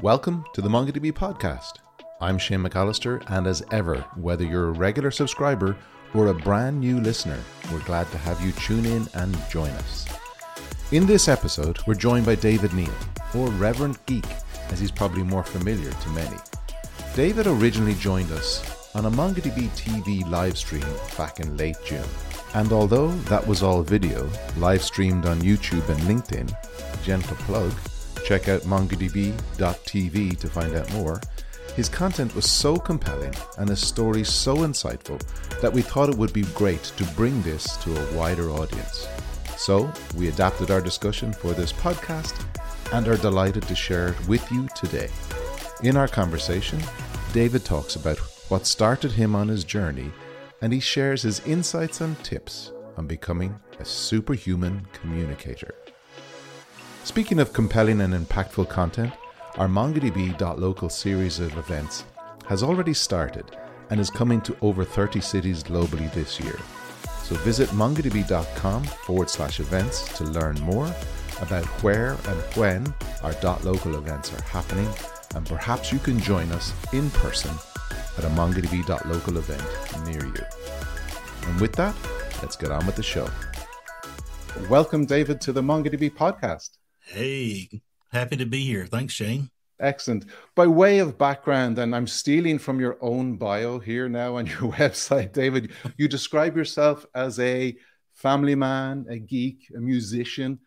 Welcome to the MongoDB podcast. I'm Shane McAllister, and as ever, whether you're a regular subscriber or a brand new listener, we're glad to have you tune in and join us. In this episode, we're joined by David Neal, or Reverent Geek, as he's probably more familiar to many. David originally joined us on a MongoDB TV live stream back in late June. And although that was all video, live streamed on YouTube and LinkedIn, gentle plug, check out mongodb.tv to find out more. His content was so compelling and his story so insightful that we thought it would be great to bring this to a wider audience. So, we adapted our discussion for this podcast and are delighted to share it with you today. In our conversation, David talks about what started him on his journey and he shares his insights and tips on becoming a superhuman communicator. Speaking of compelling and impactful content, our MongoDB.local series of events has already started and is coming to over 30 cities globally this year. So visit mongodb.com forward slash events to learn more about where and when our .local events are happening and perhaps you can join us in person at a mongodb.local event near you. And with that, let's get on with the show. Welcome, David, to the MongoDB podcast. Hey, happy to be here. Thanks, Shane. Excellent. By way of background, and I'm stealing from your own bio here now on your website, David, you describe yourself as a family man, a geek, a musician,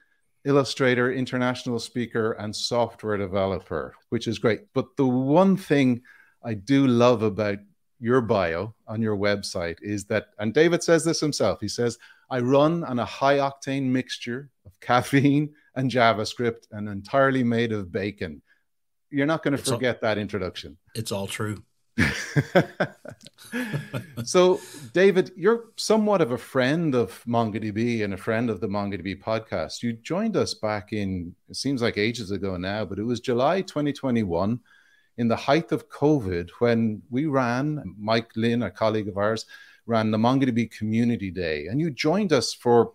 illustrator, international speaker, and software developer, which is great. But the one thing I do love about your bio on your website is that, and David says this himself, he says, I run on a high octane mixture of caffeine and JavaScript and entirely made of bacon. You're not going to forget all, that introduction. It's all true. so, David, you're somewhat of a friend of MongoDB and a friend of the MongoDB podcast. You joined us back in, it seems like ages ago now, but it was July 2021 in the height of COVID when we ran, Mike Lynn, a colleague of ours, ran the MongoDB Community Day. And you joined us for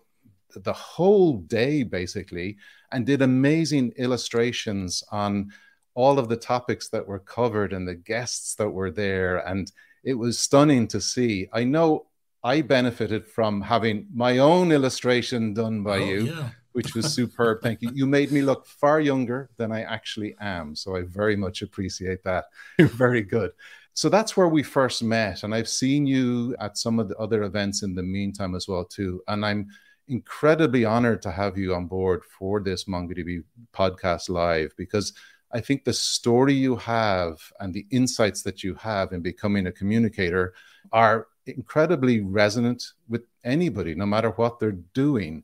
the whole day, basically, and did amazing illustrations on all of the topics that were covered and the guests that were there. And it was stunning to see. I know I benefited from having my own illustration done by oh, you, yeah. which was superb. Thank you. You made me look far younger than I actually am. So I very much appreciate that. You're very good. So that's where we first met. And I've seen you at some of the other events in the meantime as well, too. And I'm incredibly honored to have you on board for this MongoDB podcast live because I think the story you have and the insights that you have in becoming a communicator are incredibly resonant with anybody, no matter what they're doing.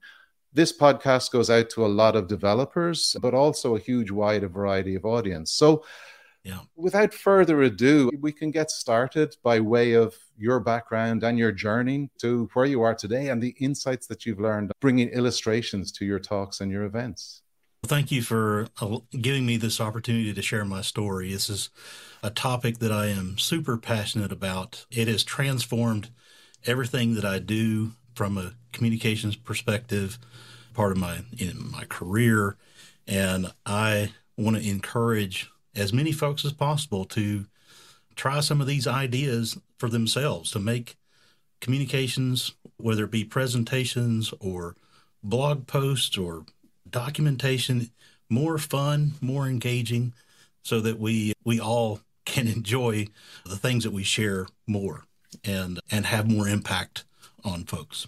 This podcast goes out to a lot of developers, but also a huge wide variety of audience. So, yeah. without further ado, we can get started by way of your background and your journey to where you are today and the insights that you've learned, bringing illustrations to your talks and your events. Thank you for uh, giving me this opportunity to share my story. This is a topic that I am super passionate about. It has transformed everything that I do from a communications perspective, part of my in my career, and I want to encourage as many folks as possible to try some of these ideas for themselves to make communications, whether it be presentations or blog posts or documentation more fun, more engaging, so that we we all can enjoy the things that we share more and and have more impact on folks.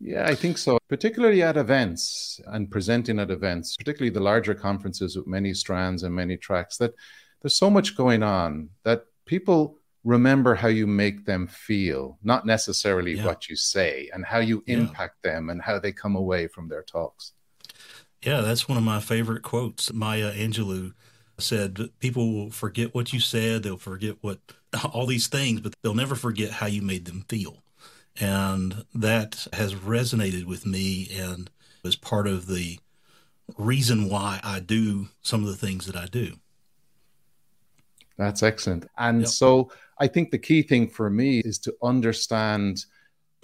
Yeah, I think so. Particularly at events and presenting at events, particularly the larger conferences with many strands and many tracks, that there's so much going on that people remember how you make them feel, not necessarily yeah. what you say, and how you impact yeah. them and how they come away from their talks. Yeah, that's one of my favorite quotes. Maya Angelou said, People will forget what you said, they'll forget what all these things, but they'll never forget how you made them feel. And that has resonated with me and is part of the reason why I do some of the things that I do. That's excellent. And yep. so I think the key thing for me is to understand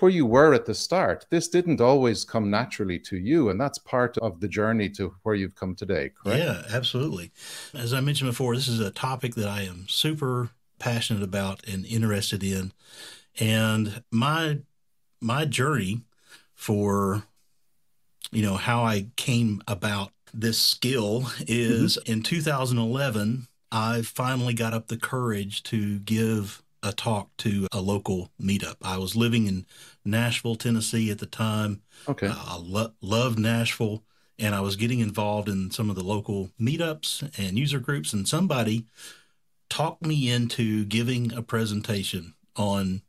where you were at the start, this didn't always come naturally to you. And that's part of the journey to where you've come today, correct? Yeah, absolutely. As I mentioned before, this is a topic that I am super passionate about and interested in. And my my journey for you know how I came about this skill is mm-hmm. in 2011 I finally got up the courage to give a talk to a local meetup. I was living in Nashville, Tennessee at the time. Okay. Uh, I lo- loved Nashville and I was getting involved in some of the local meetups and user groups and somebody talked me into giving a presentation on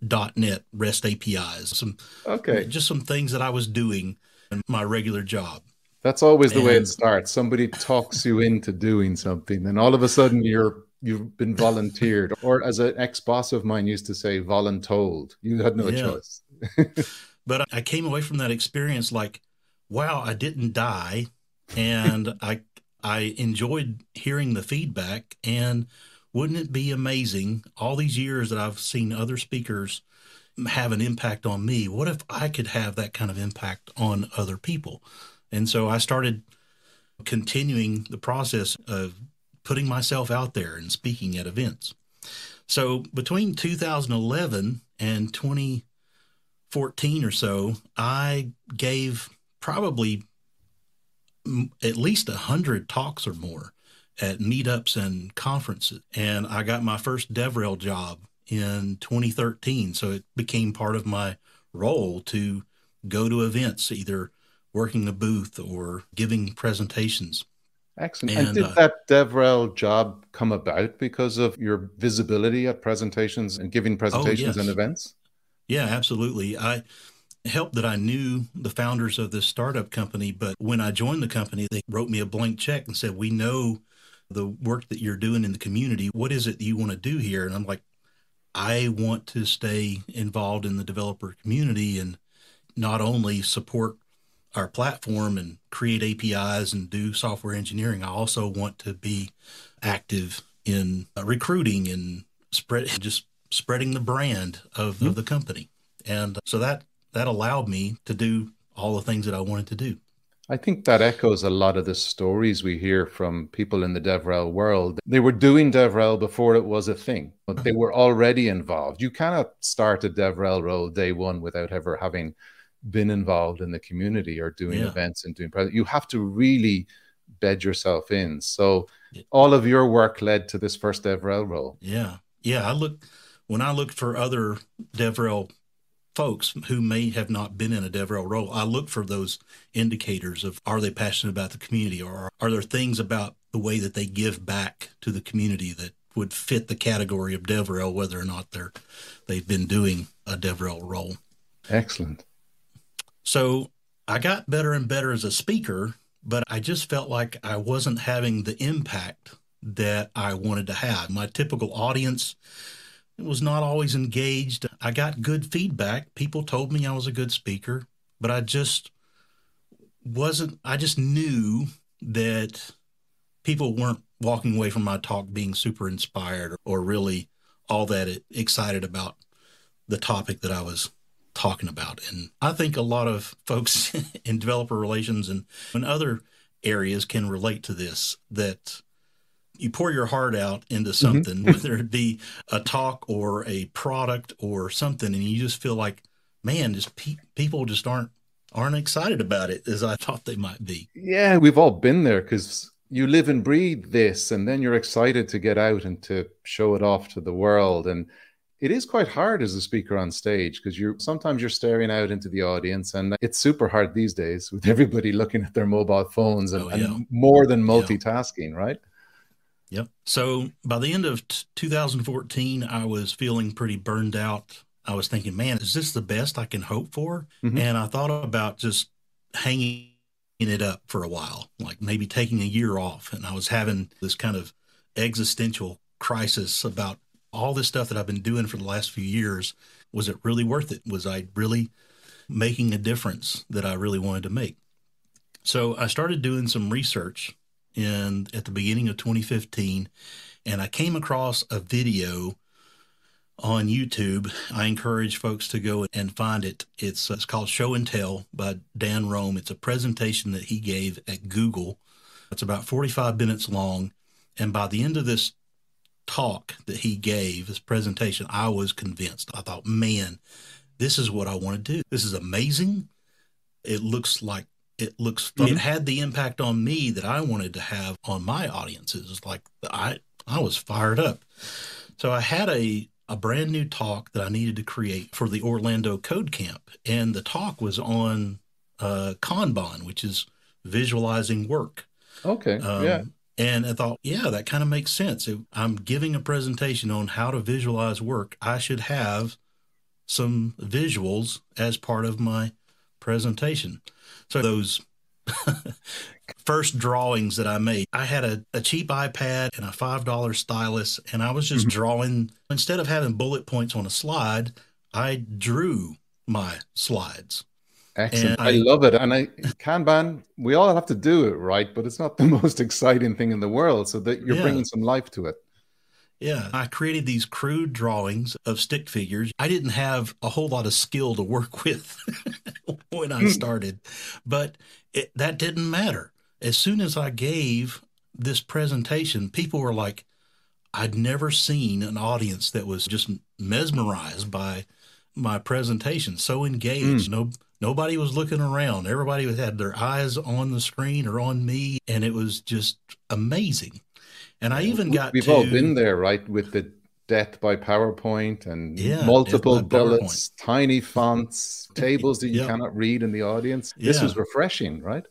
.NET REST APIs. Some okay, just some things that I was doing in my regular job. That's always the and, way it starts. Somebody talks you into doing something, and all of a sudden you're you've been volunteered, or as an ex boss of mine used to say, voluntold. You had no yeah. choice. but I came away from that experience like, wow, I didn't die, and I I enjoyed hearing the feedback. And wouldn't it be amazing all these years that I've seen other speakers have an impact on me? What if I could have that kind of impact on other people? And so I started continuing the process of putting myself out there and speaking at events. So between 2011 and 2014 or so, I gave probably at least a hundred talks or more at meetups and conferences. And I got my first DevRel job in 2013. So it became part of my role to go to events, either working a booth or giving presentations. Excellent. And, and did uh, that DevRel job come about because of your visibility at presentations and giving presentations oh, yes. and events? Yeah, absolutely. I helped that I knew the founders of this startup company, but when I joined the company, they wrote me a blank check and said, We know the work that you're doing in the community. What is it that you want to do here? And I'm like, I want to stay involved in the developer community and not only support our platform and create APIs and do software engineering, I also want to be active in recruiting and spread just spreading the brand of, mm-hmm. of the company. And so that that allowed me to do all the things that I wanted to do. I think that echoes a lot of the stories we hear from people in the DevRel world. They were doing DevRel before it was a thing, but they were already involved. You cannot start a DevRel role day one without ever having been involved in the community or doing yeah. events and doing projects. you have to really bed yourself in. So all of your work led to this first DevRel role. Yeah. Yeah. I look when I look for other DevRel folks who may have not been in a DevRel role, I look for those indicators of are they passionate about the community or are there things about the way that they give back to the community that would fit the category of DevRel, whether or not they're they've been doing a DevRel role. Excellent. So I got better and better as a speaker, but I just felt like I wasn't having the impact that I wanted to have. My typical audience was not always engaged. I got good feedback. People told me I was a good speaker, but I just wasn't, I just knew that people weren't walking away from my talk being super inspired or really all that excited about the topic that I was talking about. And I think a lot of folks in developer relations and in other areas can relate to this that you pour your heart out into mm-hmm. something, mm-hmm. whether it be a talk or a product or something, and you just feel like, man, just pe- people just aren't aren't excited about it as I thought they might be. Yeah, we've all been there because you live and breathe this, and then you're excited to get out and to show it off to the world. And it is quite hard as a speaker on stage because you're sometimes you're staring out into the audience and it's super hard these days with everybody looking at their mobile phones and, oh, yeah. and more than multitasking, yeah. right? Yep. So by the end of t- 2014, I was feeling pretty burned out. I was thinking, man, is this the best I can hope for? Mm-hmm. And I thought about just hanging it up for a while, like maybe taking a year off. And I was having this kind of existential crisis about all this stuff that I've been doing for the last few years. Was it really worth it? Was I really making a difference that I really wanted to make? So I started doing some research in at the beginning of 2015, and I came across a video on YouTube. I encourage folks to go and find it. It's, it's called Show and Tell by Dan Roam. It's a presentation that he gave at Google. It's about 45 minutes long. And by the end of this talk that he gave, this presentation, I was convinced. I thought, man, this is what I want to do. This is amazing. It looks like it looks fun. It had the impact on me that I wanted to have on my audiences. Like I I was fired up. So I had a a brand new talk that I needed to create for the Orlando Code Camp, and the talk was on uh, Kanban, which is visualizing work. Okay. Um, yeah. And I thought, yeah, that kind of makes sense. If I'm giving a presentation on how to visualize work, I should have some visuals as part of my presentation. So those first drawings that I made, I had a, a cheap iPad and a $5 stylus, and I was just mm-hmm. drawing. Instead of having bullet points on a slide, I drew my slides. Excellent. I, I, love it. And I Kanban, we all have to do it, right? But it's not the most exciting thing in the world. So that you're yeah. bringing some life to it. Yeah, I created these crude drawings of stick figures. I didn't have a whole lot of skill to work with when I started, but it, that didn't matter. As soon as I gave this presentation, people were like, I'd never seen an audience that was just mesmerized by my presentation, so engaged. Mm. No, nobody was looking around. Everybody had their eyes on the screen or on me, and it was just amazing. And I even got we've to, all been there, right? With the death by PowerPoint and yeah, multiple bullets, PowerPoint. tiny fonts, tables that you yep. cannot read in the audience. This yeah. was refreshing, right?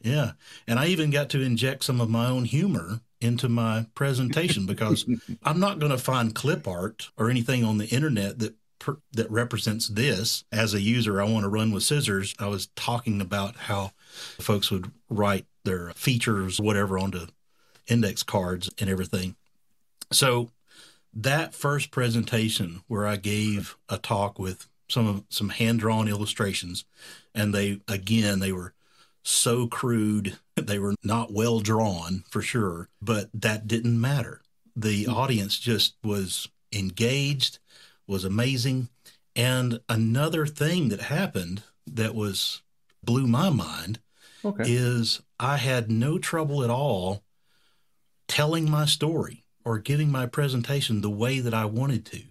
Yeah. And I even got to inject some of my own humor into my presentation because I'm not going to find clip art or anything on the internet that that represents this as a user I want to run with scissors. I was talking about how folks would write their features whatever onto index cards and everything. So that first presentation where I gave a talk with some of some hand drawn illustrations, and they again they were so crude, they were not well drawn for sure, but that didn't matter. The mm-hmm. audience just was engaged, was amazing. And another thing that happened that was blew my mind okay. is I had no trouble at all telling my story or giving my presentation the way that I wanted to.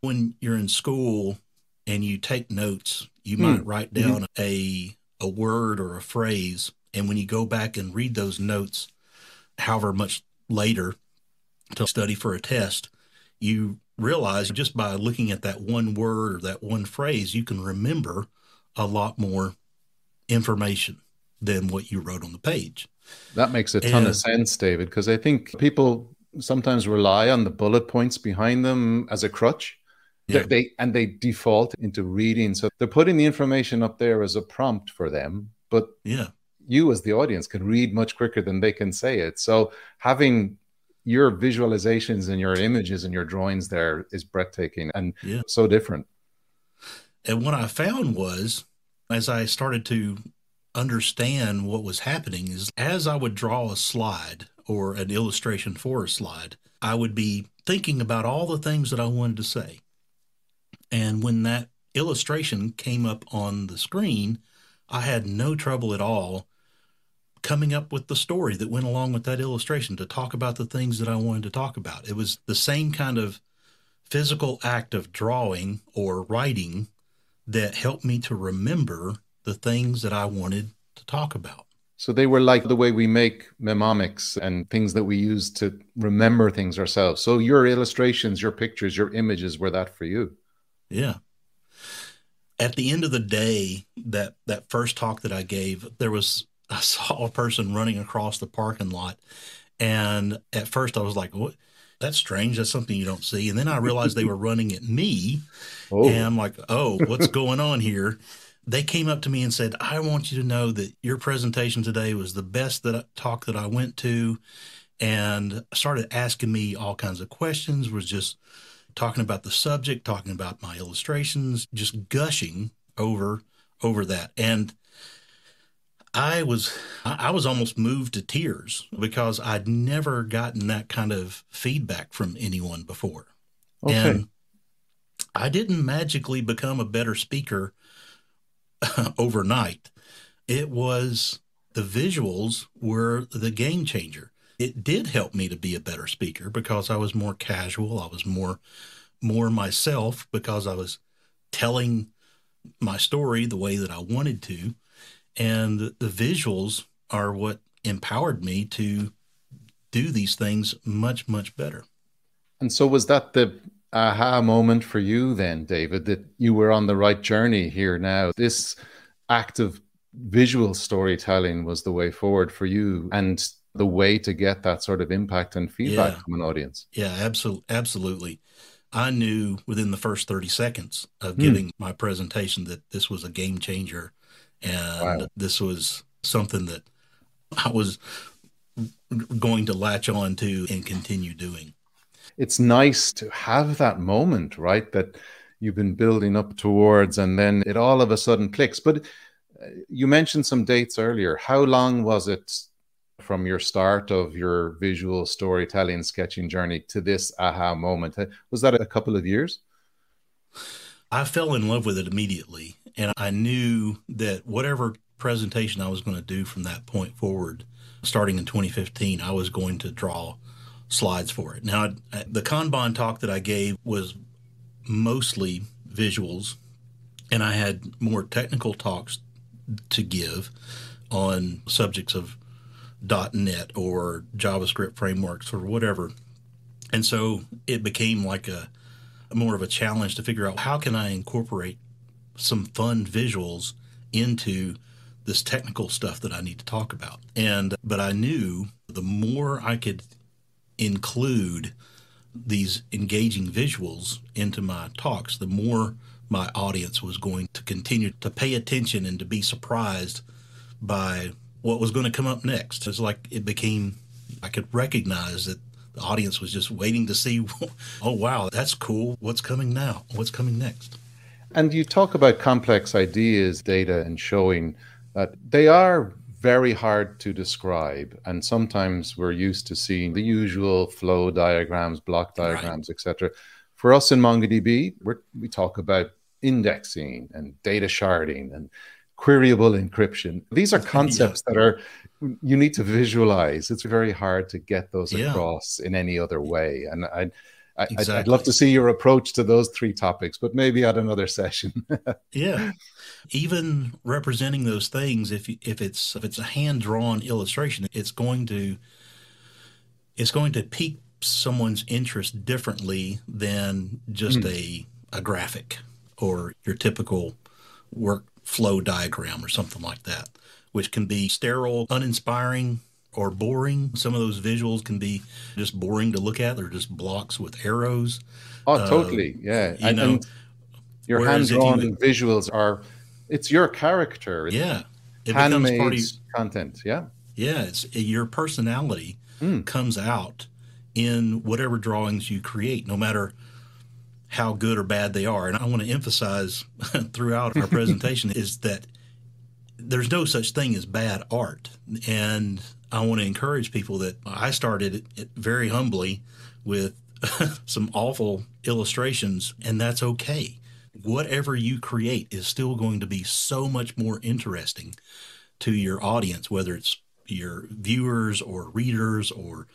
When you're in school and you take notes, you mm. might write mm-hmm. down mm-hmm. a a word or a phrase and when you go back and read those notes however much later to study for a test, you realize just by looking at that one word or that one phrase, you can remember a lot more information than what you wrote on the page. That makes a ton and, of sense, David, because I think people sometimes rely on the bullet points behind them as a crutch. Yeah. They and they default into reading. So they're putting the information up there as a prompt for them, but yeah, you as the audience can read much quicker than they can say it. So having your visualizations and your images and your drawings there is breathtaking and yeah. so different. And what I found was as I started to understand what was happening is as I would draw a slide or an illustration for a slide, I would be thinking about all the things that I wanted to say. And when that illustration came up on the screen, I had no trouble at all coming up with the story that went along with that illustration to talk about the things that I wanted to talk about. It was the same kind of physical act of drawing or writing that helped me to remember the things that I wanted to talk about. So they were like the way we make mnemonics and things that we use to remember things ourselves. So your illustrations, your pictures, your images were that for you. Yeah. At the end of the day, that that first talk that I gave, there was I saw a person running across the parking lot, and at first I was like, "What? That's strange. That's something you don't see." And then I realized they were running at me, oh. and I'm like, "Oh, what's going on here?" They came up to me and said, I want you to know that your presentation today was the best that I, talk that I went to. And started asking me all kinds of questions, was just talking about the subject, talking about my illustrations, just gushing over over that. And I was I was almost moved to tears because I'd never gotten that kind of feedback from anyone before. Okay. And I didn't magically become a better speaker overnight. It was the visuals were the game changer. It did help me to be a better speaker because I was more casual. I was more more myself because I was telling my story the way that I wanted to. And the visuals are what empowered me to do these things much, much better. And so, was that the aha moment for you then, David, that you were on the right journey here now? This active visual storytelling was the way forward for you and the way to get that sort of impact and feedback yeah. from an audience. Yeah, absolutely. Absolutely. I knew within the first 30 seconds of hmm. giving my presentation that this was a game changer and wow. this was something that I was going to latch on to and continue doing. It's nice to have that moment, right? That you've been building up towards, and then it all of a sudden clicks. But uh, you mentioned some dates earlier. How long was it from your start of your visual storytelling sketching journey to this aha moment? Was that a couple of years? I fell in love with it immediately. And I knew that whatever presentation I was going to do from that point forward, starting in 2015, I was going to draw slides for it. Now, the Kanban talk that I gave was mostly visuals, and I had more technical talks to give on subjects of .NET or JavaScript frameworks or whatever. And so it became like a more of a challenge to figure out how can I incorporate some fun visuals into this technical stuff that I need to talk about. And but I knew the more I could include these engaging visuals into my talks, the more my audience was going to continue to pay attention and to be surprised by what was going to come up next. It's like it became I could recognize that the audience was just waiting to see, oh wow, that's cool. What's coming now? What's coming next? And you talk about complex ideas, data, and showing that they are very hard to describe. And sometimes we're used to seeing the usual flow diagrams, block diagrams, right. etc. For us in MongoDB, we talk about indexing and data sharding and queryable encryption. These are concepts yeah. that are you need to visualize. It's very hard to get those yeah. across in any other way. And I I, exactly. I'd love to see your approach to those three topics, but maybe at another session. yeah, even representing those things, if if it's if it's a hand drawn illustration, it's going to it's going to pique someone's interest differently than just mm. a a graphic or your typical workflow diagram or something like that, which can be sterile, uninspiring, or boring. Some of those visuals can be just boring to look at. They're just blocks with arrows. Oh, uh, totally. Yeah. You and, know, and your hand drawn you, visuals are, it's your character. It's yeah. It handmade part of, content. Yeah. Yeah. It's your personality mm. comes out in whatever drawings you create, no matter how good or bad they are. And I want to emphasize throughout our presentation is that there's no such thing as bad art. And I want to encourage people that I started it very humbly with some awful illustrations, and that's okay. Whatever you create is still going to be so much more interesting to your audience, whether it's your viewers or readers or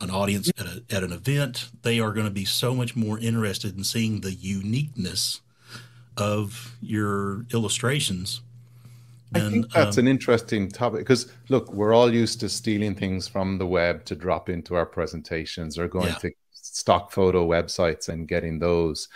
an audience at, a, at an event. They are going to be so much more interested in seeing the uniqueness of your illustrations I think that's um, an interesting topic because look, we're all used to stealing things from the web to drop into our presentations or going yeah. to stock photo websites and getting those.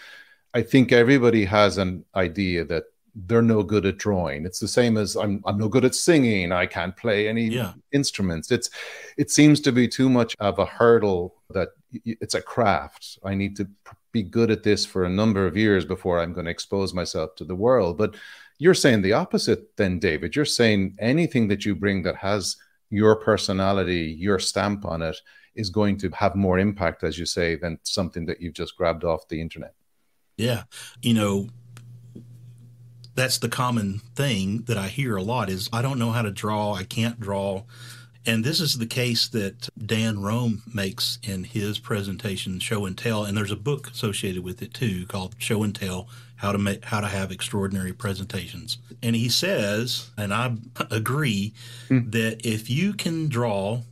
I think everybody has an idea that they're no good at drawing. It's the same as I'm I'm no good at singing. I can't play any yeah. instruments. It's it seems to be too much of a hurdle that it's a craft. I need to be good at this for a number of years before I'm going to expose myself to the world. But you're saying the opposite, then, David. You're saying anything that you bring that has your personality, your stamp on it, is going to have more impact, as you say, than something that you've just grabbed off the internet. Yeah. You know, that's the common thing that I hear a lot is I don't know how to draw, I can't draw. And this is the case that Dan Roam makes in his presentation, Show and Tell. And there's a book associated with it too called Show and Tell How to Make How to Have Extraordinary Presentations. And he says, and I agree, mm. that if you can draw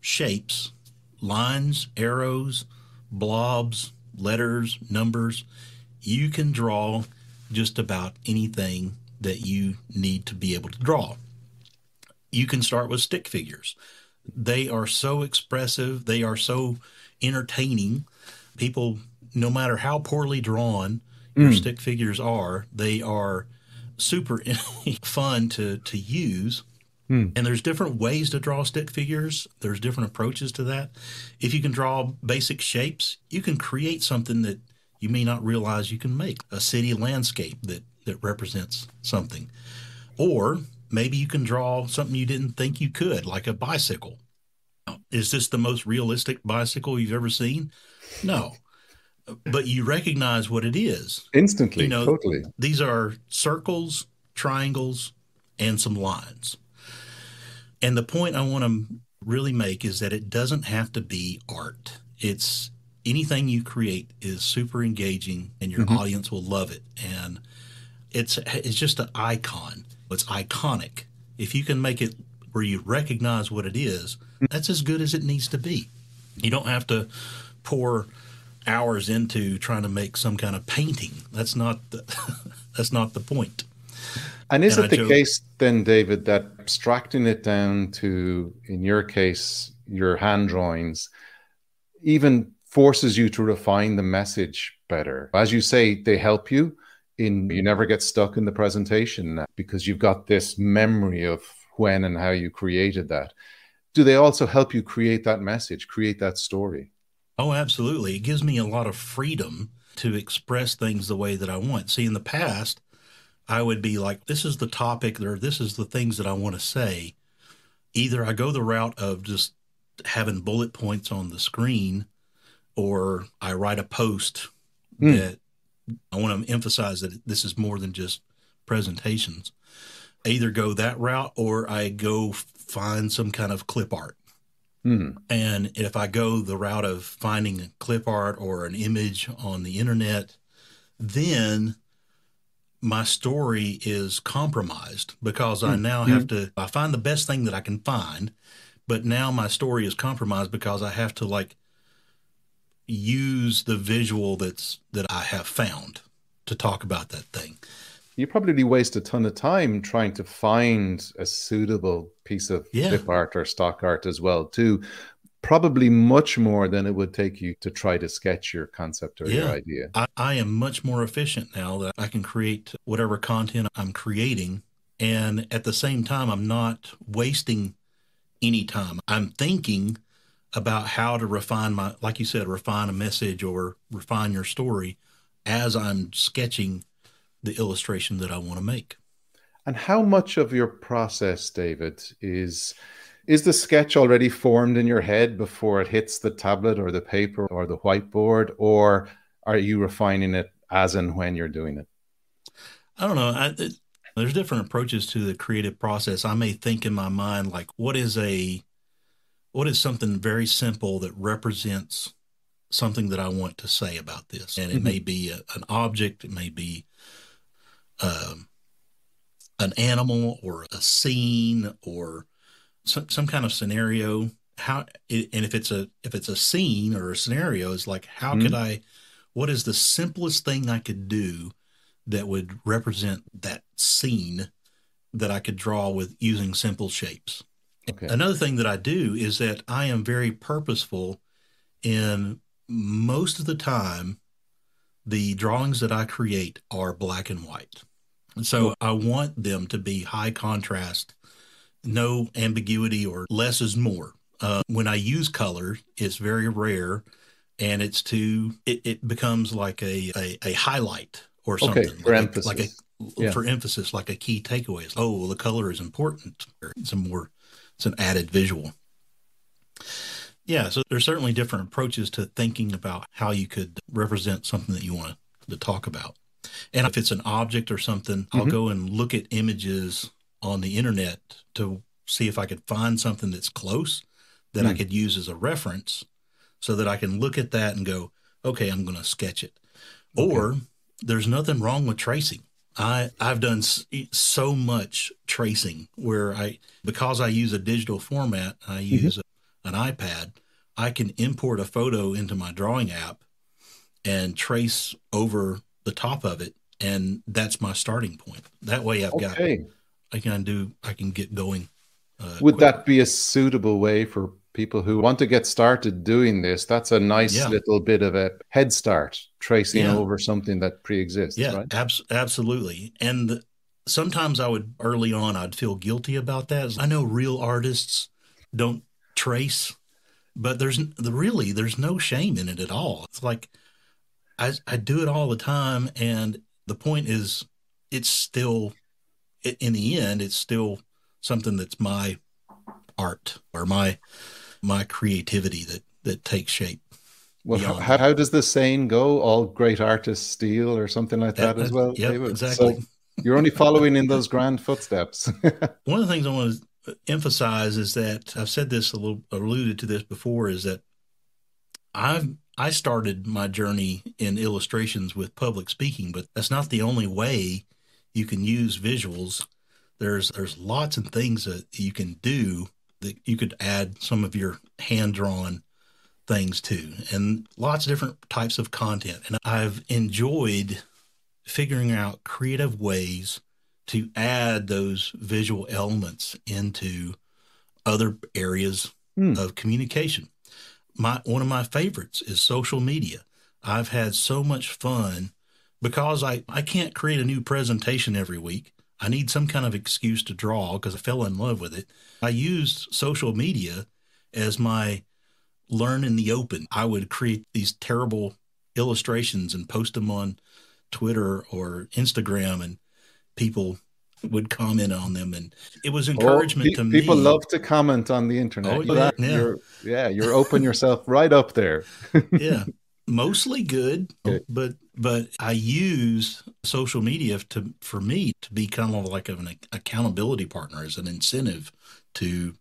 shapes, lines, arrows, blobs, letters, numbers, you can draw just about anything that you need to be able to draw you can start with stick figures. They are so expressive, they are so entertaining. People, no matter how poorly drawn your mm. stick figures are, they are super fun to, to use. Mm. And there's different ways to draw stick figures. There's different approaches to that. If you can draw basic shapes, you can create something that you may not realize you can make a city landscape that, that represents something. Or maybe you can draw something you didn't think you could, like a bicycle. Is this the most realistic bicycle you've ever seen? No. But you recognize what it is instantly. You know, totally. These are circles, triangles, and some lines. And the point I want to really make is that it doesn't have to be art. It's anything you create is super engaging and your mm-hmm. audience will love it. And it's it's just an icon. It's iconic. If you can make it where you recognize what it is, that's as good as it needs to be. You don't have to pour hours into trying to make some kind of painting. That's not the, that's not the point. And is and it I the joke, case then, David, that abstracting it down to, in your case, your hand drawings, even forces you to refine the message better? As you say, they help you, in you never get stuck in the presentation because you've got this memory of when and how you created that do they also help you create that message create that story oh absolutely it gives me a lot of freedom to express things the way that i want see in the past i would be like this is the topic or this is the things that i want to say either i go the route of just having bullet points on the screen or i write a post mm. that I want to emphasize that this is more than just presentations. I either go that route or I go find some kind of clip art. Mm. And if I go the route of finding clip art or an image on the internet, then my story is compromised because mm. I hmm. now have hmm. to, I find the best thing that I can find, but now my story is compromised because I have to like use the visual that's that I have found to talk about that thing. You probably waste a ton of time trying to find a suitable piece of yeah. clip art or stock art as well, too. Probably much more than it would take you to try to sketch your concept or yeah. your idea. I, I am much more efficient now that I can create whatever content I'm creating. And at the same time, I'm not wasting any time. I'm thinking about how to refine my, like you said, refine a message or refine your story as I'm sketching the illustration that I want to make. And how much of your process, David, is is the sketch already formed in your head before it hits the tablet or the paper or the whiteboard, or are you refining it as and when you're doing it? I don't know. I, it, there's different approaches to the creative process. I may think in my mind like, what is a what is something very simple that represents something that I want to say about this? And it mm-hmm. may be a, an object, it may be um, an animal or a scene or some, some kind of scenario. How and if it's a if it's a scene or a scenario, is like how mm-hmm. could I? What is the simplest thing I could do that would represent that scene that I could draw with using simple shapes? Okay. Another thing that I do is that I am very purposeful in most of the time, the drawings that I create are black and white. And so I want them to be high contrast, no ambiguity or less is more. Uh, when I use color, it's very rare and it's to, it, it becomes like a, a, a, highlight or something. Okay, for like emphasis. Like a, yeah. for emphasis, like a key takeaway. is, oh, well, the color is important. It's a more it's an added visual. Yeah, so there's certainly different approaches to thinking about how you could represent something that you want to talk about. And if it's an object or something, mm-hmm. I'll go and look at images on the internet to see if I could find something that's close that I Hmm. could use as a reference so that I can look at that and go, okay, I'm going to sketch it. Or there's nothing wrong with tracing. I, I've done so much tracing where I, because I use a digital format, I use a, an iPad, I can import a photo into my drawing app and trace over the top of it. And that's my starting point. That way I've got, Okay. I can do, I can get going. Uh, Would quick. that be a suitable way for people who want to get started doing this? That's a nice Yeah. little bit of a head start, tracing Yeah. over something that pre-exists, Yeah, right? abs- absolutely. And the, sometimes I would early on I'd feel guilty about that. I know real artists don't trace, but there's the really there's no shame in it at all. It's like I I do it all the time, and the point is, it's still in the end, it's still something that's my art or my my creativity that that takes shape. Well, how, how does the saying go? All great artists steal, or something like that, as well. Yeah, exactly. So you're only following in those grand footsteps. one of the things I want to emphasize is that I've said this a little, alluded to this before, is that I've I started my journey in illustrations with public speaking, but that's not the only way you can use visuals. There's there's lots of things that you can do that you could add some of your hand drawn things to, and lots of different types of content. And I've enjoyed figuring out creative ways to add those visual elements into other areas Hmm. of communication. My one of my favorites is social media. I've had so much fun because I, I can't create a new presentation every week. I need some kind of excuse to draw because I fell in love with it. I used social media as my learn in the open. I would create these terrible illustrations and post them on Twitter or Instagram, and people would comment on them. And it was encouragement Oh, pe- to me. people love to comment on the internet. Oh, yeah, that? yeah. You're, yeah, you're open yourself right up there. yeah mostly good Okay. but but i use social media to for me to be kind of like an accountability partner as an incentive to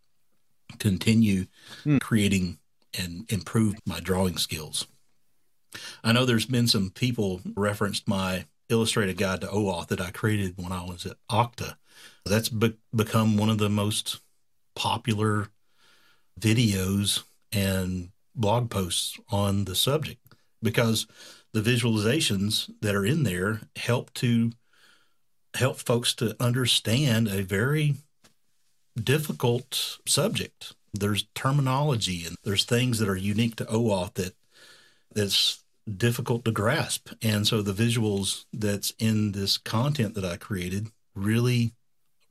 continue Hmm. creating and improve my drawing skills i know there's been some people referenced my illustrated guide to OAuth that i created when i was at okta that's be- become one of the most popular videos and blog posts on the subject because the visualizations that are in there help to help folks to understand a very difficult subject. There's terminology and there's things that are unique to OAuth that that's difficult to grasp. And so the visuals that's in this content that I created really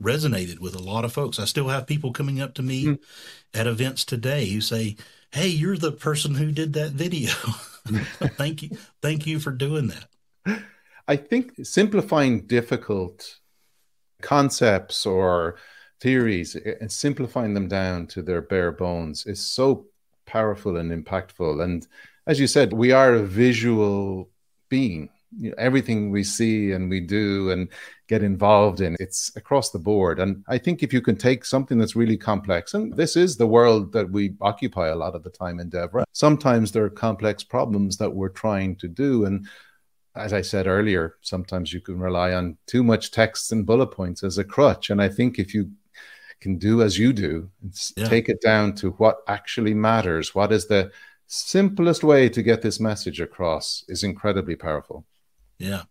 resonated with a lot of folks. I still have people coming up to me Mm. at events today who say, "Hey, you're the person who did that video. thank you, thank you for doing that." I think simplifying difficult concepts or theories and simplifying them down to their bare bones is so powerful and impactful. And as you said, we are a visual being. You know, everything we see and we do and get involved in, it's across the board. And I think if you can take something that's really complex, and this is the world that we occupy a lot of the time in Dev, sometimes there are complex problems that we're trying to do. And as I said earlier, sometimes you can rely on too much text and bullet points as a crutch. And I think if you can do as you do, Yeah. take it down to what actually matters, what is the simplest way to get this message across, is incredibly powerful. Yeah.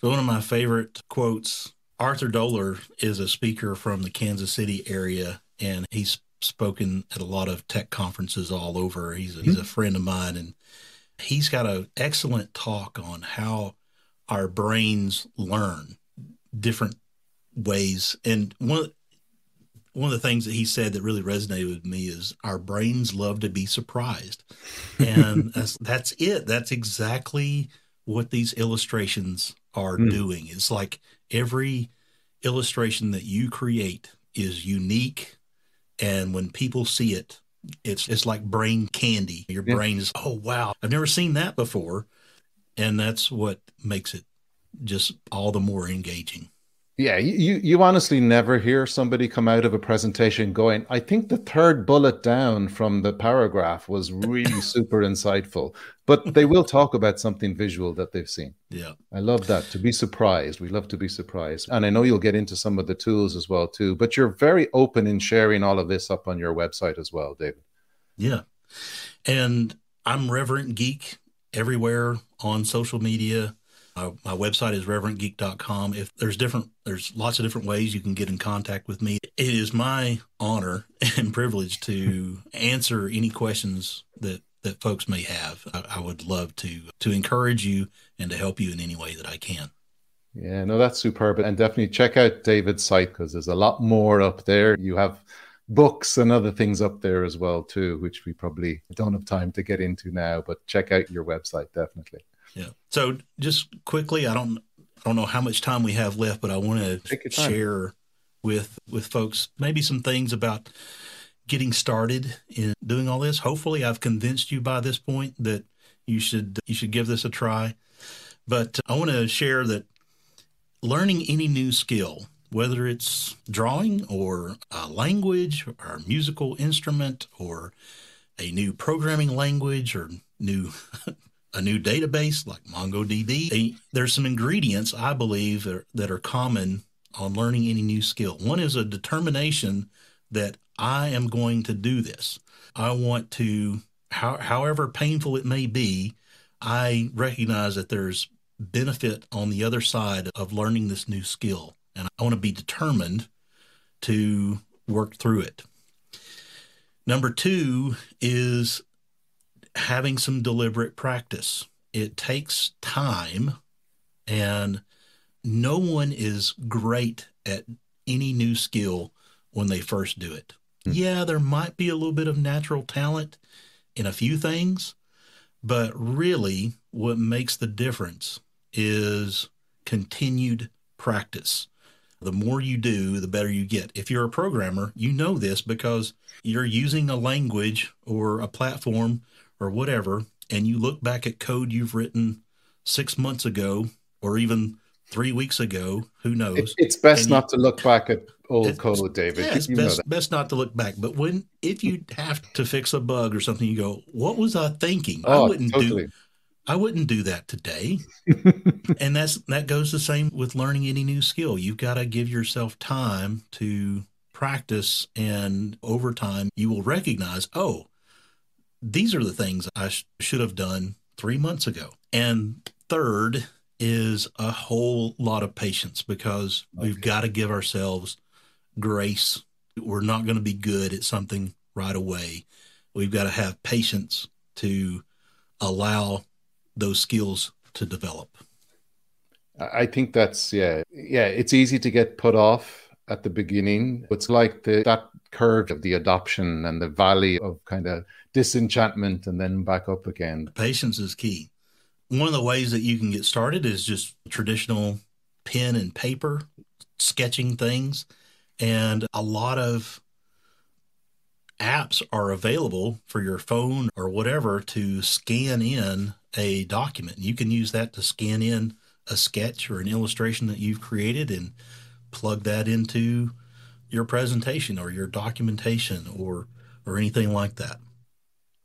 So one of my favorite quotes, Arthur Doler is a speaker from the Kansas City area, and he's spoken at a lot of tech conferences all over. He's a, he's mm-hmm. a friend of mine, and he's got an excellent talk on how our brains learn different ways. And one one of the things that he said that really resonated with me is our brains love to be surprised, and that's, that's it. That's exactly what these illustrations are Hmm. doing. It's like every illustration that you create is unique, and when people see it, it's it's like brain candy. Your Yeah. brain is, oh wow, I've never seen that before, and that's what makes it just all the more engaging. Yeah, you, you honestly never hear somebody come out of a presentation going, I think the third bullet down from the paragraph was really super insightful. But they will talk about something visual that they've seen. Yeah. I love that. To be surprised. We love to be surprised. And I know you'll get into some of the tools as well, too. But you're very open in sharing all of this up on your website as well, David. Yeah. And I'm Reverent Geek everywhere on social media my, my website is reverentgeek.com. If there's different, there's lots of different ways you can get in contact with me. It is my honor and privilege to answer any questions that that folks may have. I, I would love to to encourage you and to help you in any way that I can. Yeah, no, that's superb. And definitely check out David's site because there's a lot more up there. You have books and other things up there as well too, which we probably don't have time to get into now. But check out your website definitely. Yeah. So just quickly, I don't I don't know how much time we have left, but I want to share with with folks maybe some things about getting started in doing all this. Hopefully, I've convinced you by this point that you should you should give this a try. But I want to share that learning any new skill, whether it's drawing or a language or a musical instrument or a new programming language or new a new database like MongoDB. There's some ingredients I believe that are common on learning any new skill. One is a determination that I am going to do this. I want to, how, however painful it may be, I recognize that there's benefit on the other side of learning this new skill. And I want to be determined to work through it. Number two is having some deliberate practice. It takes time, and no one is great at any new skill when they first do it. Mm. Yeah, there might be a little bit of natural talent in a few things, but really what makes the difference is continued practice. The more you do, the better you get. If you're a programmer, you know this because you're using a language or a platform or whatever, and you look back at code you've written six months ago or even three weeks ago, who knows? It's best not to look back at old code, David. Yeah, it's best, best not to look back. But when if you have to fix a bug or something, you go, "What was I thinking? Oh, I wouldn't totally. do." I wouldn't do that today. and that's that goes the same with learning any new skill. You've got to give yourself time to practice and over time you will recognize, "Oh, these are the things I sh- should have done three months ago. And third is a whole lot of patience because okay. we've got to give ourselves grace. We're not going to be good at something right away. We've got to have patience to allow those skills to develop. I think that's yeah, yeah. It's easy to get put off at the beginning. It's like the that curve of the adoption and the valley of kind of disenchantment and then back up again. Patience is key. One of the ways that you can get started is just traditional pen and paper sketching things. And a lot of apps are available for your phone or whatever to scan in a document. You can use that to scan in a sketch or an illustration that you've created and plug that into your presentation or your documentation or or anything like that.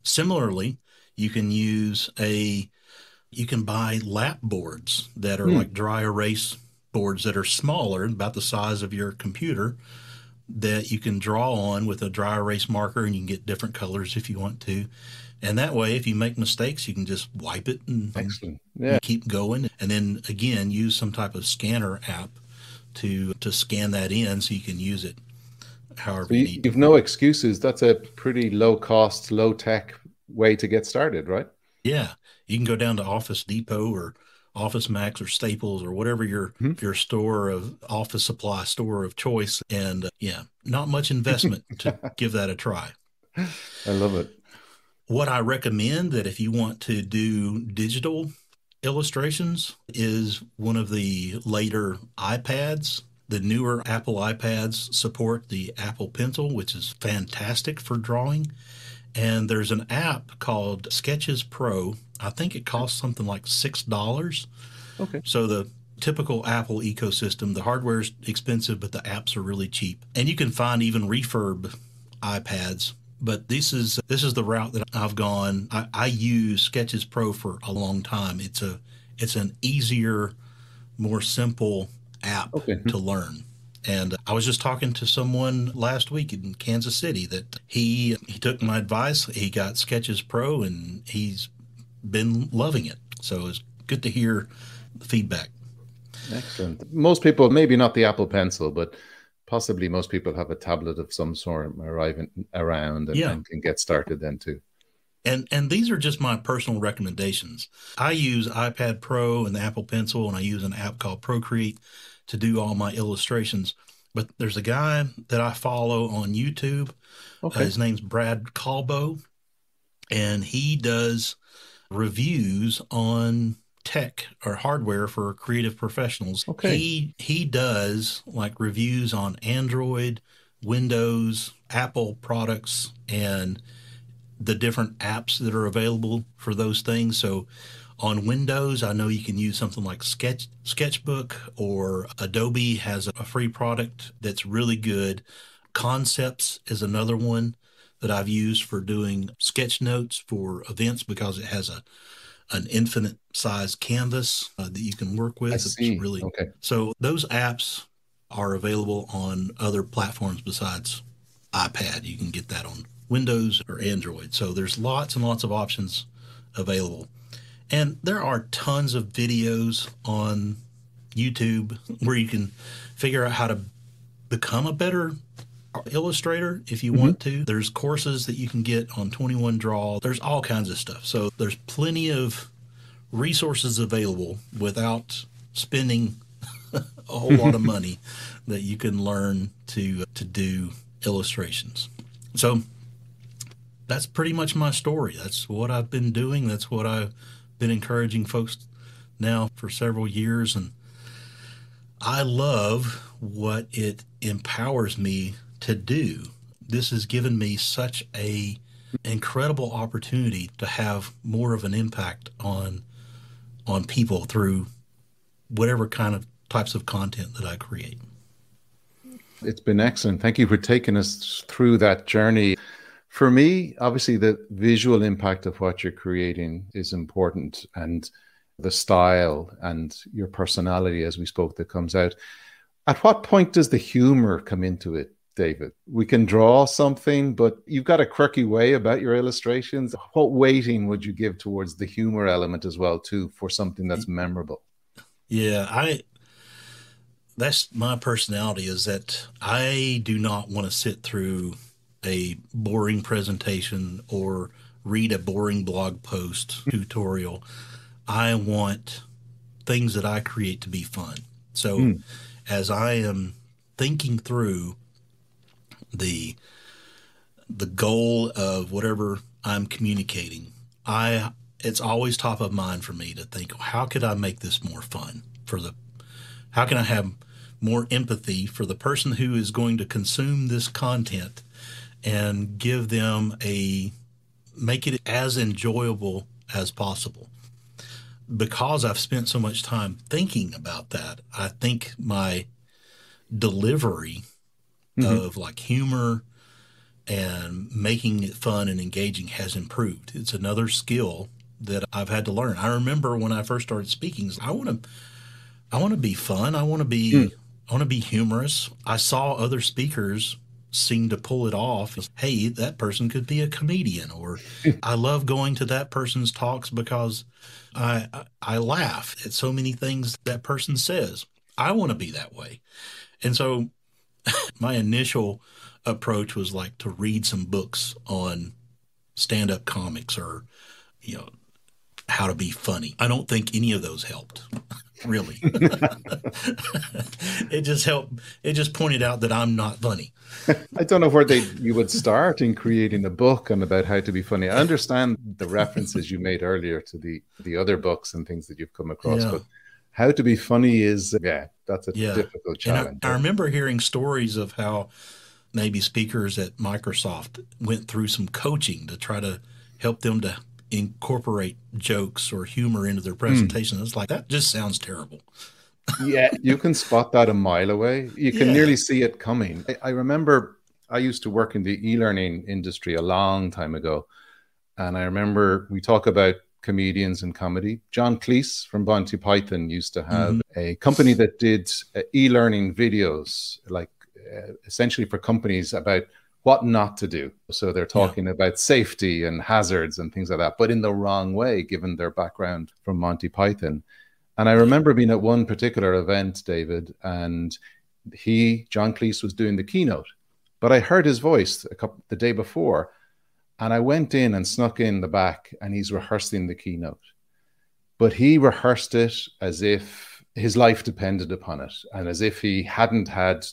Similarly, you can use a you can buy lap boards that are hmm. like dry erase boards that are smaller, about the size of your computer, that you can draw on with a dry erase marker and you can get different colors if you want to. And that way, if you make mistakes, you can just wipe it and, yeah. and keep going. And then again, use some type of scanner app to to scan that in so you can use it however so you, you have no excuses. That's a pretty low cost, low tech way to get started, right? Yeah, you can go down to Office Depot or Office Max or Staples or whatever your mm-hmm. your store of office supply store of choice, and uh, yeah, not much investment to give that a try. I love it. What I recommend that if you want to do digital illustrations is one of the later iPads the newer Apple iPads support the Apple Pencil, which is fantastic for drawing. And there's an app called Sketches Pro. I think it costs something like $6. Okay. So the typical Apple ecosystem. The hardware is expensive, but the apps are really cheap. And you can find even refurb iPads. But this is this is the route that I've gone. I, I use Sketches Pro for a long time. It's a it's an easier, more simple app okay. Mm-hmm. to learn. And I was just talking to someone last week in Kansas City that he he took my advice. He got Sketches Pro and he's been loving it. So it's good to hear the feedback. Excellent. Most people, maybe not the Apple Pencil, but possibly most people have a tablet of some sort arriving around and, yeah. and can get started then too. And and these are just my personal recommendations. I use iPad Pro and the Apple Pencil, and I use an app called Procreate to do all my illustrations. But there's a guy that I follow on YouTube. Okay. Uh, his name's Brad Colbow, and he does reviews on tech or hardware for creative professionals. Okay. He he does like reviews on Android, Windows, Apple products, and the different apps that are available for those things. So on Windows, I know you can use something like Sketch Sketchbook or Adobe has a free product that's really good. Concepts is another one that I've used for doing sketch notes for events because it has a an infinite size canvas uh, that you can work with. I see. It's really okay. So those apps are available on other platforms besides iPad. You can get that on Windows or Android. So there's lots and lots of options available. And there are tons of videos on YouTube where you can figure out how to become a better illustrator if you mm-hmm. want to. There's courses that you can get on 21 Draw. There's all kinds of stuff. So there's plenty of resources available without spending a whole lot of money that you can learn to to do illustrations. So that's pretty much my story. That's what I've been doing. That's what I've been encouraging folks now for several years and I love what it empowers me to do. This has given me such a incredible opportunity to have more of an impact on on people through whatever kind of types of content that I create. It's been excellent. Thank you for taking us through that journey. For me, obviously, the visual impact of what you're creating is important, and the style and your personality, as we spoke, that comes out. At what point does the humor come into it? David. We can draw something, but you've got a quirky way about your illustrations. What weighting would you give towards the humor element as well, too, for something that's memorable? Yeah, I that's my personality is that I do not want to sit through a boring presentation or read a boring blog post tutorial. I want things that I create to be fun. So mm. as I am thinking through the the goal of whatever I'm communicating, I it's always top of mind for me to think how could I make this more fun for the how can I have more empathy for the person who is going to consume this content and give them a make it as enjoyable as possible. Because I've spent so much time thinking about that, I think my delivery mm-hmm. of like humor and making it fun and engaging has improved. It's another skill that I've had to learn. I remember when I first started speaking, I want to I want to be fun. I want to be mm. I want to be humorous. I saw other speakers seem to pull it off. Hey, that person could be a comedian or I love going to that person's talks because I I laugh at so many things that person says. I want to be that way. And so my initial approach was like to read some books on stand up comics or, you know, how to be funny. I don't think any of those helped, really. it just helped, it just pointed out that I'm not funny. I don't know where they you would start in creating a book and about how to be funny. I understand the references you made earlier to the the other books and things that you've come across, yeah. but how to be funny is yeah that's a yeah. difficult challenge I, I, remember hearing stories of how maybe speakers at microsoft went through some coaching to try to help them to incorporate jokes or humor into their presentation mm. it's like that just sounds terrible yeah, you can spot that a mile away. You can yeah. nearly see it coming. I, I remember I used to work in the e-learning industry a long time ago, and I remember we talk about comedians and comedy. John Cleese from Monty Python used to have mm-hmm. a company that did uh, e-learning videos, like uh, essentially for companies about what not to do. So they're talking yeah. about safety and hazards and things like that, but in the wrong way, given their background from Monty Python. And I remember being at one particular event, David, and he, John Cleese, was doing the keynote, but I heard his voice a couple, the day before, and I went in and snuck in the back, and he's rehearsing the keynote. But he rehearsed it as if his life depended upon it, and as if he hadn't had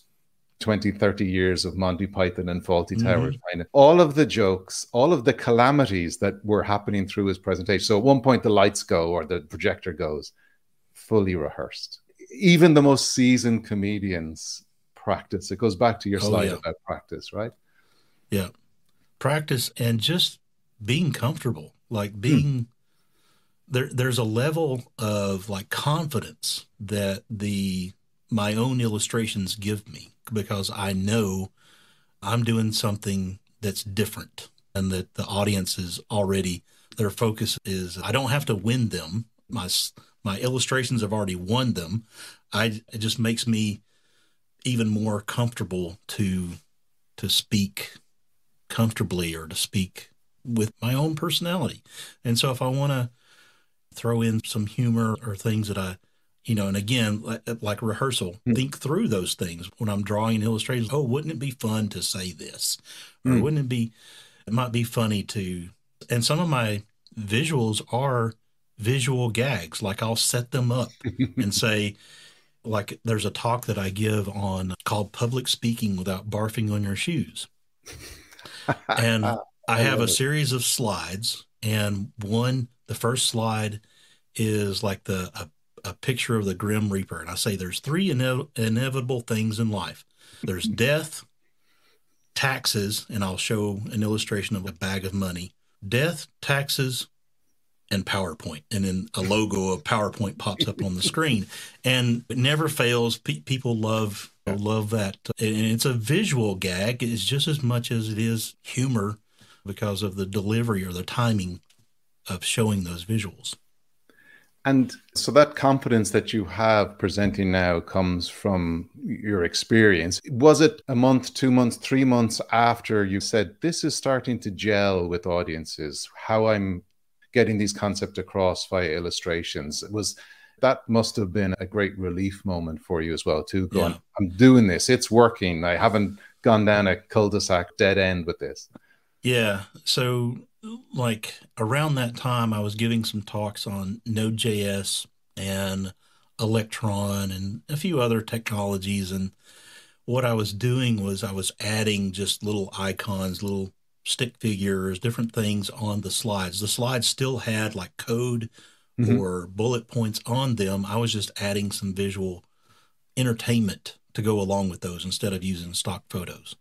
20, 30 years of Monty Python and Fawlty mm-hmm. Towers. All of the jokes, all of the calamities that were happening through his presentation. So at one point, the lights go or the projector goes, fully rehearsed. Even the most seasoned comedians practice. It goes back to your oh, slide yeah. about practice, right? Yeah. Practice and just being comfortable, like being hmm. there there's a level of like confidence that the my own illustrations give me because I know I'm doing something that's different and that the audience is already their focus is I don't have to win them. My my illustrations have already won them. I it just makes me even more comfortable to to speak comfortably or to speak with my own personality. And so if I want to throw in some humor or things that I you know, and again, like, like rehearsal, mm. think through those things when I'm drawing illustrations. Oh, wouldn't it be fun to say this? Or mm. wouldn't it be, it might be funny to, and some of my visuals are visual gags. Like I'll set them up and say, like there's a talk that I give on called public speaking without barfing on your shoes. and uh, I have a uh, series of slides and one the first slide is like the a, a picture of the grim reaper and I say there's three ine- inevitable things in life. There's mm-hmm. death, taxes, and I'll show an illustration of a bag of money. Death, taxes, and PowerPoint, and then a logo of PowerPoint pops up on the screen, and it never fails. Pe- people love love that, and it's a visual gag. It's just as much as it is humor because of the delivery or the timing of showing those visuals. And so that confidence that you have presenting now comes from your experience. Was it a month, two months, three months after you said, This is starting to gel with audiences, how I'm getting these concepts across via illustrations. It was that must have been a great relief moment for you as well, too. Going, yeah. I'm doing this, it's working. I haven't gone down a cul-de-sac dead end with this. Yeah. So like around that time I was giving some talks on Node.js and Electron and a few other technologies and what I was doing was I was adding just little icons, little stick figures, different things on the slides. The slides still had like code mm-hmm. or bullet points on them. I was just adding some visual entertainment to go along with those instead of using stock photos.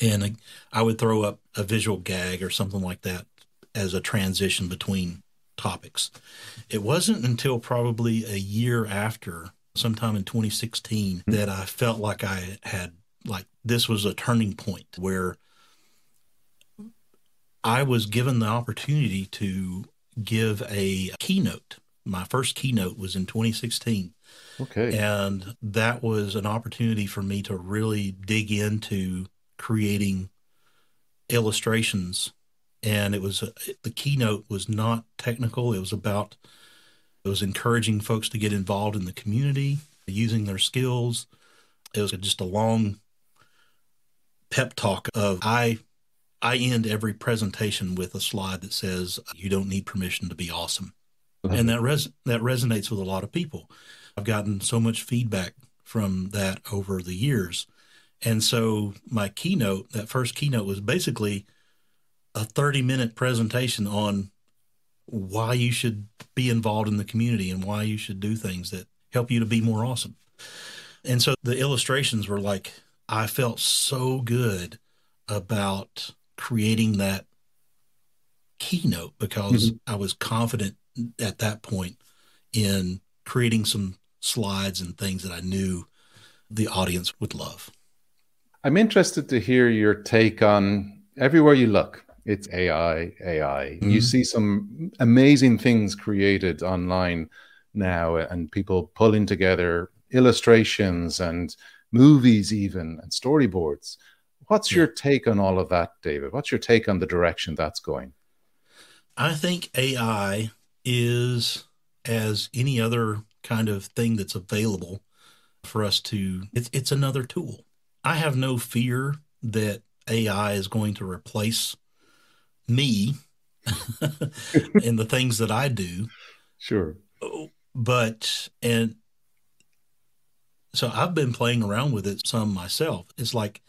And I would throw up a visual gag or something like that as a transition between topics. It wasn't until probably a year after, sometime in 2016, mm-hmm. that I felt like I had like this was a turning point where I was given the opportunity to give a keynote. My first keynote was in 2016. Okay. And that was an opportunity for me to really dig into creating illustrations. And it was the keynote was not technical. It was about it was encouraging folks to get involved in the community, using their skills. It was just a long pep talk of I I end every presentation with a slide that says, "You don't need permission to be awesome," and that res- that resonates with a lot of people. I've gotten so much feedback from that over the years, and so my keynote, that first keynote, was basically a thirty-minute presentation on why you should be involved in the community and why you should do things that help you to be more awesome. And so the illustrations were like, I felt so good about creating that keynote because mm-hmm. I was confident at that point in creating some slides and things that I knew the audience would love. I'm interested to hear your take on everywhere you look. It's AI, AI. Mm-hmm. You see some amazing things created online now, and people pulling together illustrations and movies, even and storyboards. What's your take on all of that, David? What's your take on the direction that's going? I think AI is as any other kind of thing that's available for us to it's, it's another tool. I have no fear that ai is going to replace me in the things that i do. Sure. But and so i've been playing around with it some myself. It's like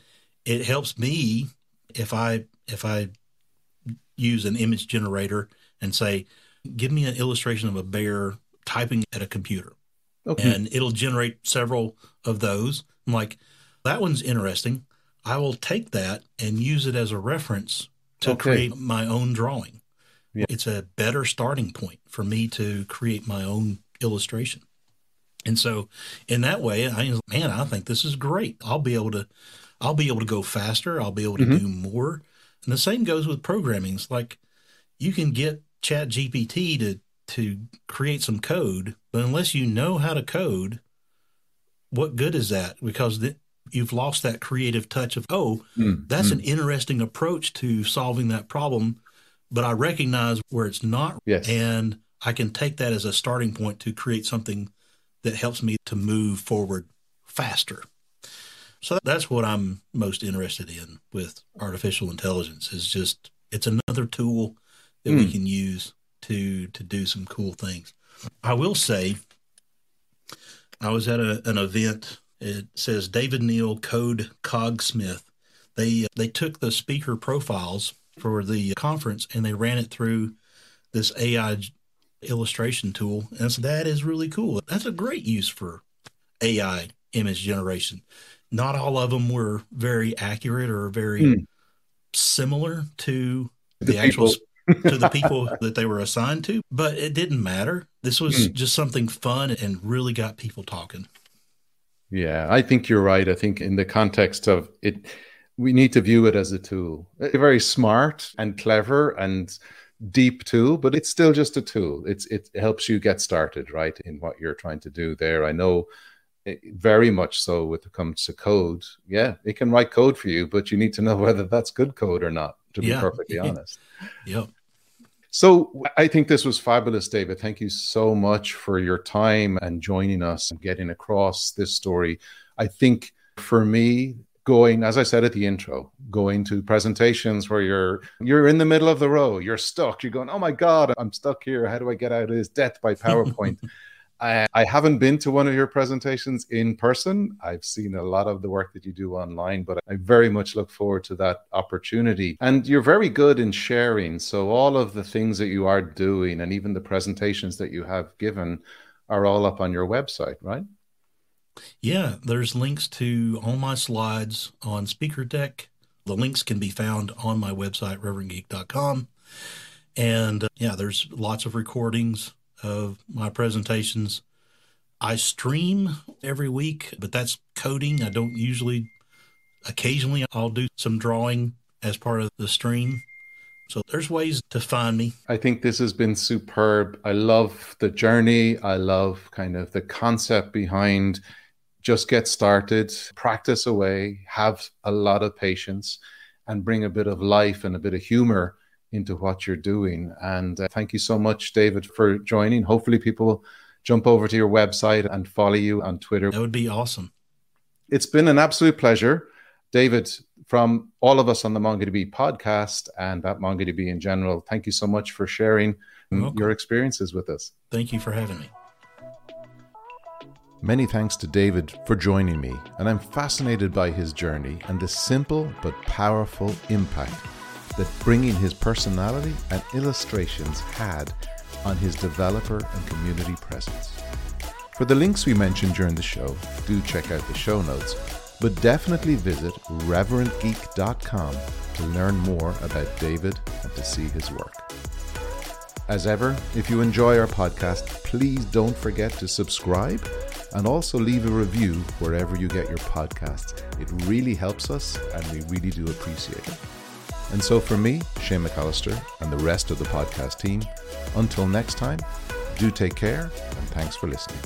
it helps me if i if i use an image generator and say give me an illustration of a bear typing at a computer Okay. And it'll generate several of those. I'm like, that one's interesting. I will take that and use it as a reference to okay. create my own drawing. Yeah. It's a better starting point for me to create my own illustration. And so in that way, I man, I think this is great. I'll be able to I'll be able to go faster, I'll be able to mm-hmm. do more. And the same goes with programming. It's like you can get Chat GPT to to create some code, but unless you know how to code, what good is that? Because the, you've lost that creative touch of, oh, mm, that's mm. an interesting approach to solving that problem, but I recognize where it's not. Yes. And I can take that as a starting point to create something that helps me to move forward faster. So that's what I'm most interested in with artificial intelligence is just it's another tool that mm. we can use to to do some cool things. I will say, I was at a, an event. It says David Neal Code Cogsmith. They they took the speaker profiles for the conference and they ran it through this AI illustration tool. And so that is really cool. That's a great use for AI image generation. Not all of them were very accurate or very mm. similar to the, the actual to the people that they were assigned to, but it didn't matter. This was mm. just something fun and really got people talking. Yeah, I think you're right. I think in the context of it, we need to view it as a tool. A very smart and clever and deep tool, but it's still just a tool. It's it helps you get started, right, in what you're trying to do there. I know very much so with it comes to code. Yeah, it can write code for you, but you need to know whether that's good code or not, to be perfectly honest. yep. So I think this was fabulous, David. Thank you so much for your time and joining us and getting across this story. I think for me, going as i said at the intro going to presentations where you're you're in the middle of the row you're stuck you're going oh my god i'm stuck here how do i get out of this death by powerpoint I, I haven't been to one of your presentations in person. I've seen a lot of the work that you do online, but I very much look forward to that opportunity. And you're very good in sharing. So, all of the things that you are doing and even the presentations that you have given are all up on your website, right? Yeah, there's links to all my slides on Speaker Deck. The links can be found on my website, reverentgeek.com. And uh, yeah, there's lots of recordings of my presentations. I stream every week, but that's coding. I don't usually, occasionally, I'll do some drawing as part of the stream. So there's ways to find me. I think this has been superb. I love the journey. I love kind of the concept behind just get started, practice away, have a lot of patience, and bring a bit of life and a bit of humor into what you're doing. And uh, thank you so much, David, for joining. Hopefully, people jump over to your website and follow you on Twitter. That would be awesome. It's been an absolute pleasure. David, from all of us on the MongoDB podcast and at MongoDB in general, thank you so much for sharing your experiences with us. Thank you for having me. Many thanks to David for joining me, and I'm fascinated by his journey and the simple but powerful impact that bringing his personality and illustrations had on his developer and community presence. For the links we mentioned during the show, do check out the show notes, but definitely visit reverentgeek.com to learn more about David and to see his work. As ever, if you enjoy our podcast, please don't forget to subscribe and also leave a review wherever you get your podcasts. It really helps us and we really do appreciate it. And so for me, Shane McAllister, and the rest of the podcast team, until next time, do take care and thanks for listening.